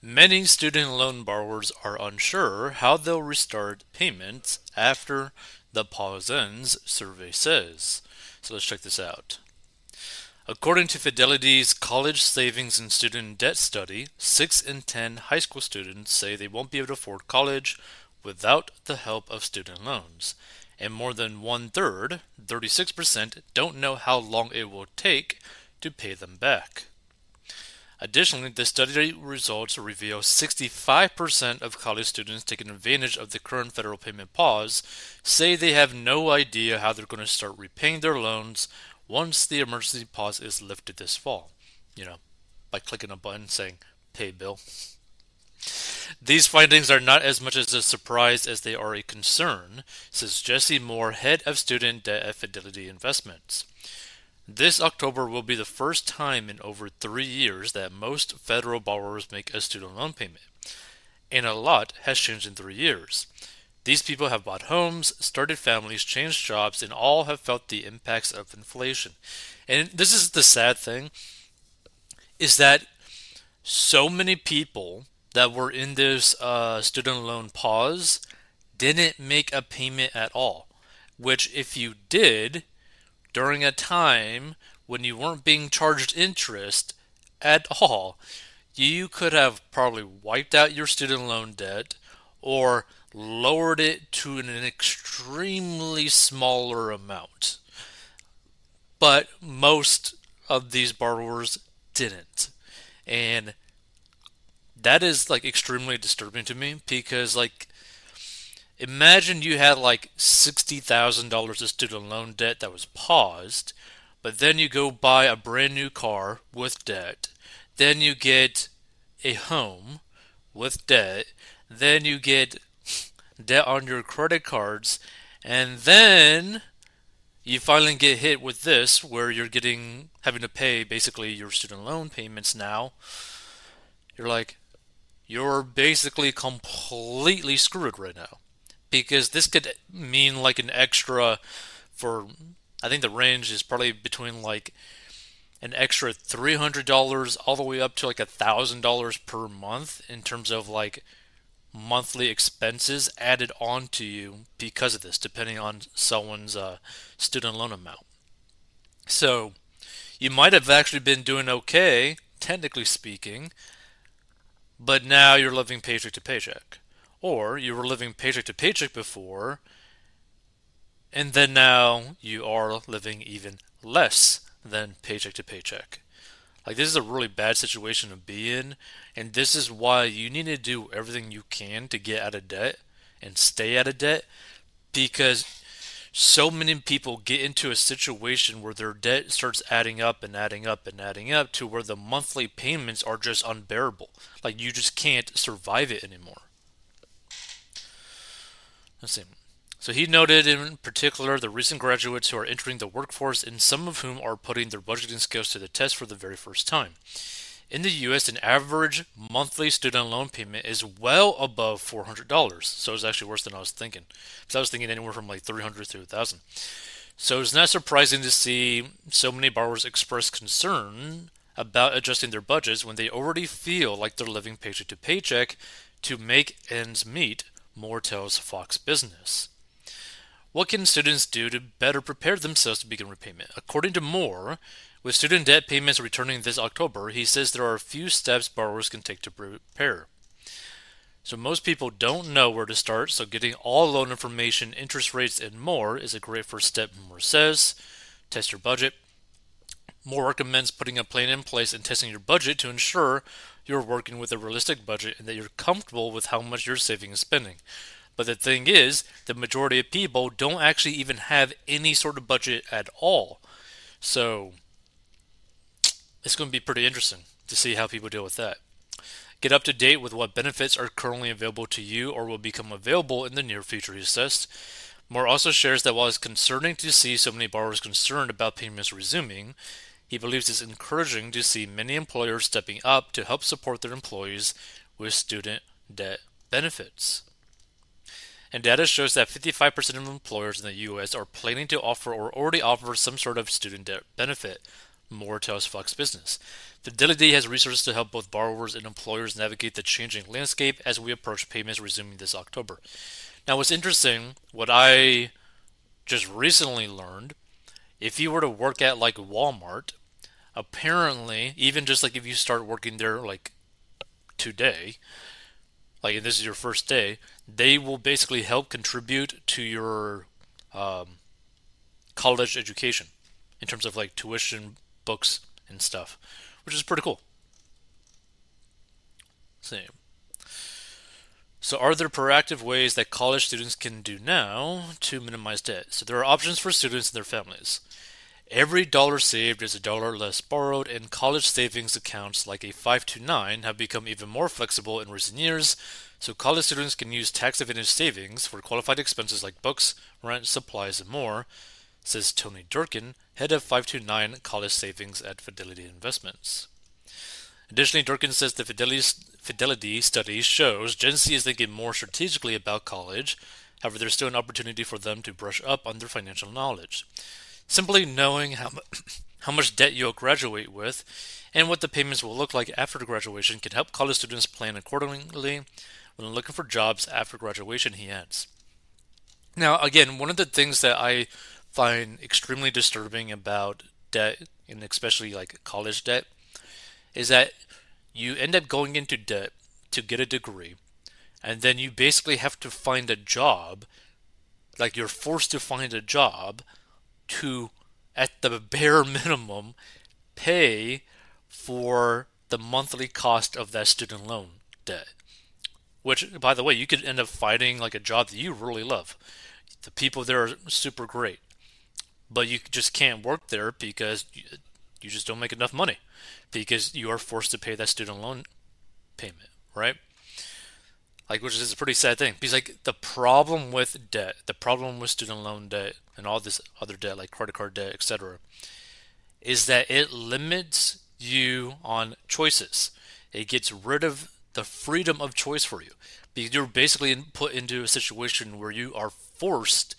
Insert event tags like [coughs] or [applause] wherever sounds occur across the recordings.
Many student loan borrowers are unsure how they'll restart payments after the pause ends, survey says. So let's check this out. According to Fidelity's College Savings and Student Debt Study, 6 in 10 high school students say they won't be able to afford college without the help of student loans. And more than one third, 36%, don't know how long it will take to pay them back. Additionally, the study results reveal 65% of college students taking advantage of the current federal payment pause say they have no idea how they're going to start repaying their loans once the emergency pause is lifted this fall. You know, by clicking a button saying, pay bill. These findings are not as much as a surprise as they are a concern, says Jesse Moore, head of student debt at Fidelity Investments. This October will be the first time in over three years that most federal borrowers make a student loan payment. And a lot has changed in three years. These people have bought homes, started families, changed jobs, and all have felt the impacts of inflation. And this is the sad thing is that so many people that were in this uh, student loan pause didn't make a payment at all. Which, if you did during a time when you weren't being charged interest at all, you could have probably wiped out your student loan debt or lowered it to an extremely smaller amount. But most of these borrowers didn't. And that is like extremely disturbing to me because like imagine you had like $60,000 of student loan debt that was paused, but then you go buy a brand new car with debt, then you get a home with debt, then you get debt on your credit cards, and then you finally get hit with this where you're getting having to pay basically your student loan payments now. You're like, you're basically completely screwed right now. Because this could mean like an extra for I think the range is probably between like an extra $300 all the way up to like a $1,000 per month in terms of like monthly expenses added on to you because of this, depending on someone's uh, student loan amount. So you might have actually been doing okay, technically speaking, but now you're living paycheck to paycheck. Or you were living paycheck to paycheck before, and then now you are living even less than paycheck to paycheck. Like this is a really bad situation to be in, and this is why you need to do everything you can to get out of debt and stay out of debt because so many people get into a situation where their debt starts adding up and adding up and adding up to where the monthly payments are just unbearable. Like you just can't survive it anymore. Let's see. So he noted in particular the recent graduates who are entering the workforce and some of whom are putting their budgeting skills to the test for the very first time. In the US, an average monthly student loan payment is well above $400. So it's actually worse than I was thinking. Because I was thinking anywhere from like 300 to 1000 So it's not surprising to see so many borrowers express concern about adjusting their budgets when they already feel like they're living paycheck to paycheck to make ends meet, Moore tells Fox Business. What can students do to better prepare themselves to begin repayment? According to Moore, with student debt payments returning this October, he says there are a few steps borrowers can take to prepare. So most people don't know where to start, so getting all loan information, interest rates, and more is a great first step, Moore says. Test your budget. Moore recommends putting a plan in place and testing your budget to ensure you're working with a realistic budget and that you're comfortable with how much you're saving and spending. But the thing is, the majority of people don't actually even have any sort of budget at all. So it's going to be pretty interesting to see how people deal with that. Get up to date with what benefits are currently available to you or will become available in the near future, he says. Moore also shares that while it's concerning to see so many borrowers concerned about payments resuming, he believes it's encouraging to see many employers stepping up to help support their employees with student debt benefits. And data shows that 55% of employers in the US are planning to offer or already offer some sort of student debt benefit, Moore to Flex business. Fidelity has resources to help both borrowers and employers navigate the changing landscape as we approach payments resuming this October. Now, what's interesting, what I just recently learned, if you were to work at like Walmart, apparently, even just like if you start working there like today, like this is your first day, they will basically help contribute to your um, college education in terms of like tuition, books, and stuff which is pretty cool. Same. So, are there proactive ways that college students can do now to minimize debt? So, there are options for students and their families. Every dollar saved is a dollar less borrowed, and college savings accounts like a 529 have become even more flexible in recent years. So, college students can use tax advantage savings for qualified expenses like books, rent, supplies, and more says Tony Durkin, head of 529 College Savings at Fidelity Investments. Additionally, Durkin says the Fidelity, Fidelity study shows Gen Z is thinking more strategically about college. However, there's still an opportunity for them to brush up on their financial knowledge. Simply knowing how, [coughs] how much debt you'll graduate with and what the payments will look like after graduation can help college students plan accordingly when looking for jobs after graduation, he adds. Now, again, one of the things that I find extremely disturbing about debt, and especially like college debt, is that you end up going into debt to get a degree, and then you basically have to find a job, like you're forced to find a job to, at the bare [laughs] minimum, pay for the monthly cost of that student loan debt. Which, by the way, you could end up finding like a job that you really love. The people there are super great but you just can't work there because you, just don't make enough money because you are forced to pay that student loan payment, right? Like, which is a pretty sad thing because, like, the problem with debt, the problem with student loan debt and all this other debt, like credit card debt, etc., is that it limits you on choices. It gets rid of the freedom of choice for you because you're basically put into a situation where you are forced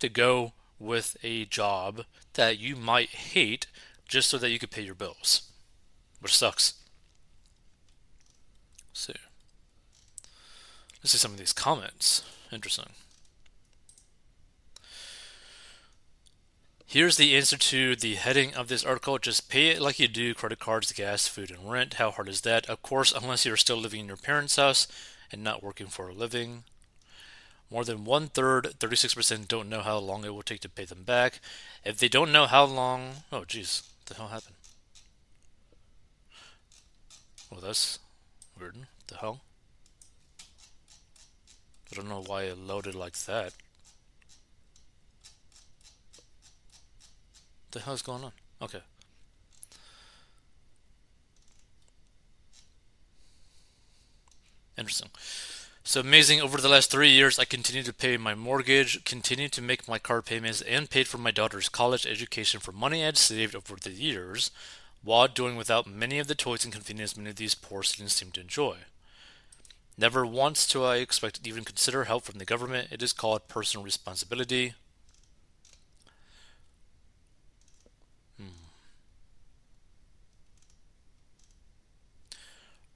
to go with a job that you might hate just so that you could pay your bills, which sucks. Let's see. Let's see some of these comments. Interesting. Here's the answer to the heading of this article. Just pay it like you do credit cards, gas, food, and rent. How hard is that? Of course, unless you're still living in your parents' house and not working for a living. More than one third, 36%, don't know how long it will take to pay them back. If they don't know how long. Oh, jeez. What the hell happened? Well, that's weird. What the hell? I don't know why it loaded like that. What the hell's going on? Okay. Interesting. So amazing. Over the last three years, I continued to pay my mortgage, continued to make my car payments, and paid for my daughter's college education for money I had saved over the years, while doing without many of the toys and conveniences many of these poor students seem to enjoy. Never once do I expect to even consider help from the government. It is called personal responsibility.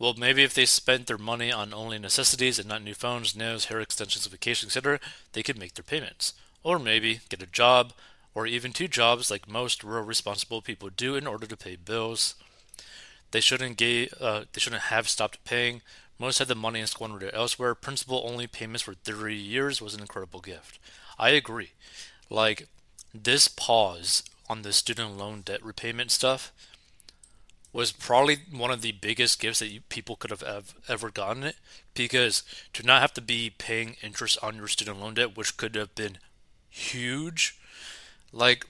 Well, maybe if they spent their money on only necessities and not new phones, nails, hair extensions, vacation, etc., they could make their payments. Or maybe get a job, or even two jobs like most rural responsible people do in order to pay bills. They shouldn't, ga- uh, they shouldn't have stopped paying. Most had the money and squandered it elsewhere. Principal only payments for 30 years was an incredible gift. I agree. Like, this pause on the student loan debt repayment stuff was probably one of the biggest gifts that you, people could have ever gotten it because to not have to be paying interest on your student loan debt which could have been huge like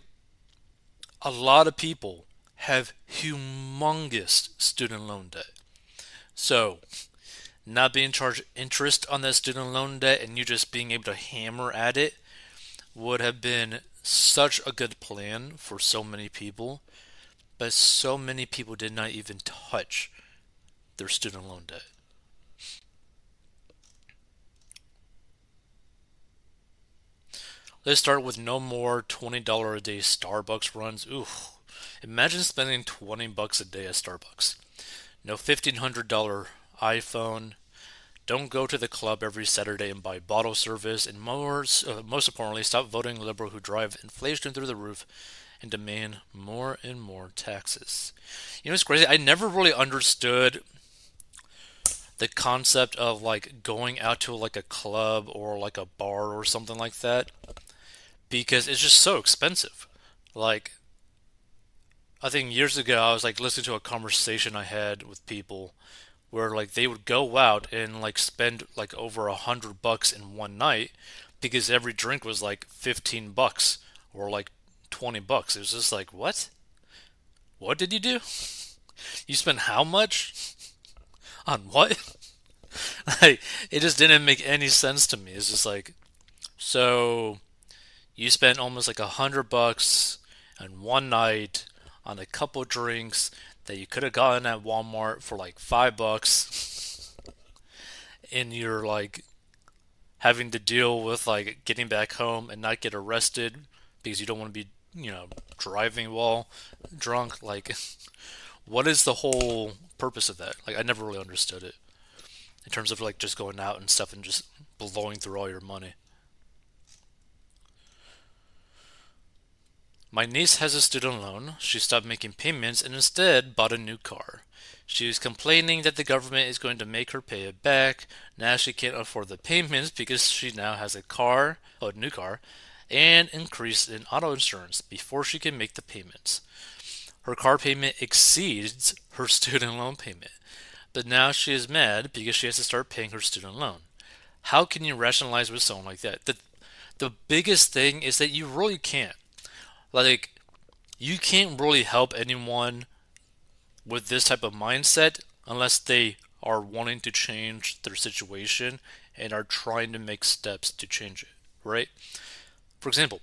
a lot of people have humongous student loan debt. So not being charged interest on that student loan debt and you just being able to hammer at it would have been such a good plan for so many people but so many people did not even touch their student loan debt. Let's start with no more $20 a day Starbucks runs. Ooh. Imagine spending 20 bucks a day at Starbucks. No $1,500 iPhone. Don't go to the club every Saturday and buy bottle service. And more, uh, most importantly, stop voting liberal who drive inflation through the roof and demand more and more taxes. You know, it's crazy. I never really understood the concept of like going out to like a club or like a bar or something like that because it's just so expensive. Like I think years ago I was like listening to a conversation I had with people where like they would go out and like spend like over a hundred bucks in one night because every drink was like 15 bucks or like 20 bucks. It was just like, what? What did you do? [laughs] You spent how much? [laughs] On what? [laughs] like, it just didn't make any sense to me. It's just like, so you spent almost like a hundred bucks on one night on a couple drinks that you could have gotten at Walmart for like five bucks, and you're like having to deal with like getting back home and not get arrested because you don't want to be, you know, driving while drunk. Like, [laughs] what is the whole purpose of that? Like, I never really understood it in terms of like just going out and stuff and just blowing through all your money. My niece has a student loan. She stopped making payments and instead bought a new car. She is complaining that the government is going to make her pay it back. Now she can't afford the payments because she now has a car, a new car, and increase in auto insurance before she can make the payments. Her car payment exceeds her [laughs] student loan payment, but now she is mad because she has to start paying her student loan. How can you rationalize with someone like that? The the biggest thing is that you really can't. Like you can't really help anyone with this type of mindset unless they are wanting to change their situation and are trying to make steps to change it, right? For example,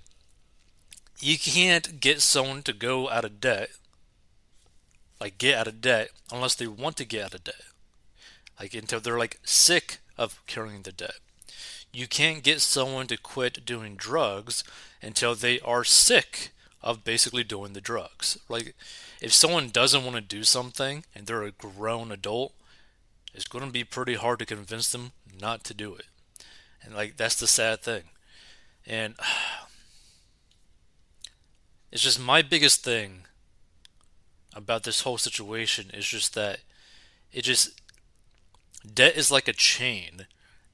you can't get someone to go out of debt, like get out of debt, unless they want to get out of debt. Like until they're like sick of carrying the debt. You can't get someone to quit doing drugs until they are sick of basically doing the drugs. Like if someone doesn't want to do something and they're a grown adult, it's going to be pretty hard to convince them not to do it. And like that's the sad thing. And it's just my biggest thing about this whole situation is just that it just debt is like a chain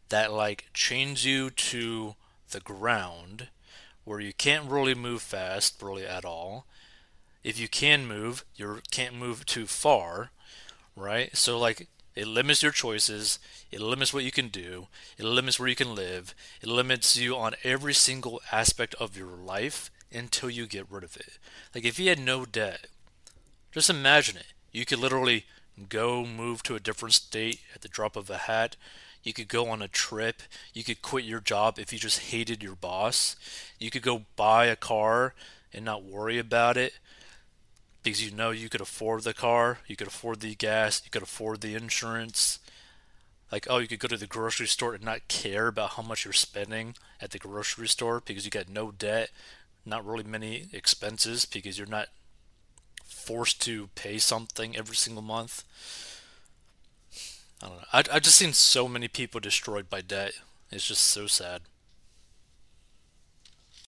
that like chains you to the ground where you can't really move fast really at all. If you can move, you can't move too far, right? So like it limits your choices. It limits what you can do. It limits where you can live. It limits you on every single aspect of your life until you get rid of it. Like if you had no debt, just imagine it. You could literally go move to a different state at the drop of a hat. You could go on a trip. You could quit your job if you just hated your boss. You could go buy a car and not worry about it because you know you could afford the car, you could afford the gas, you could afford the insurance. Like, oh, you could go to the grocery store and not care about how much you're spending at the grocery store because you got no debt, not really many expenses because you're not forced to pay something every single month. I don't know. I I just seen so many people destroyed by debt. It's just so sad.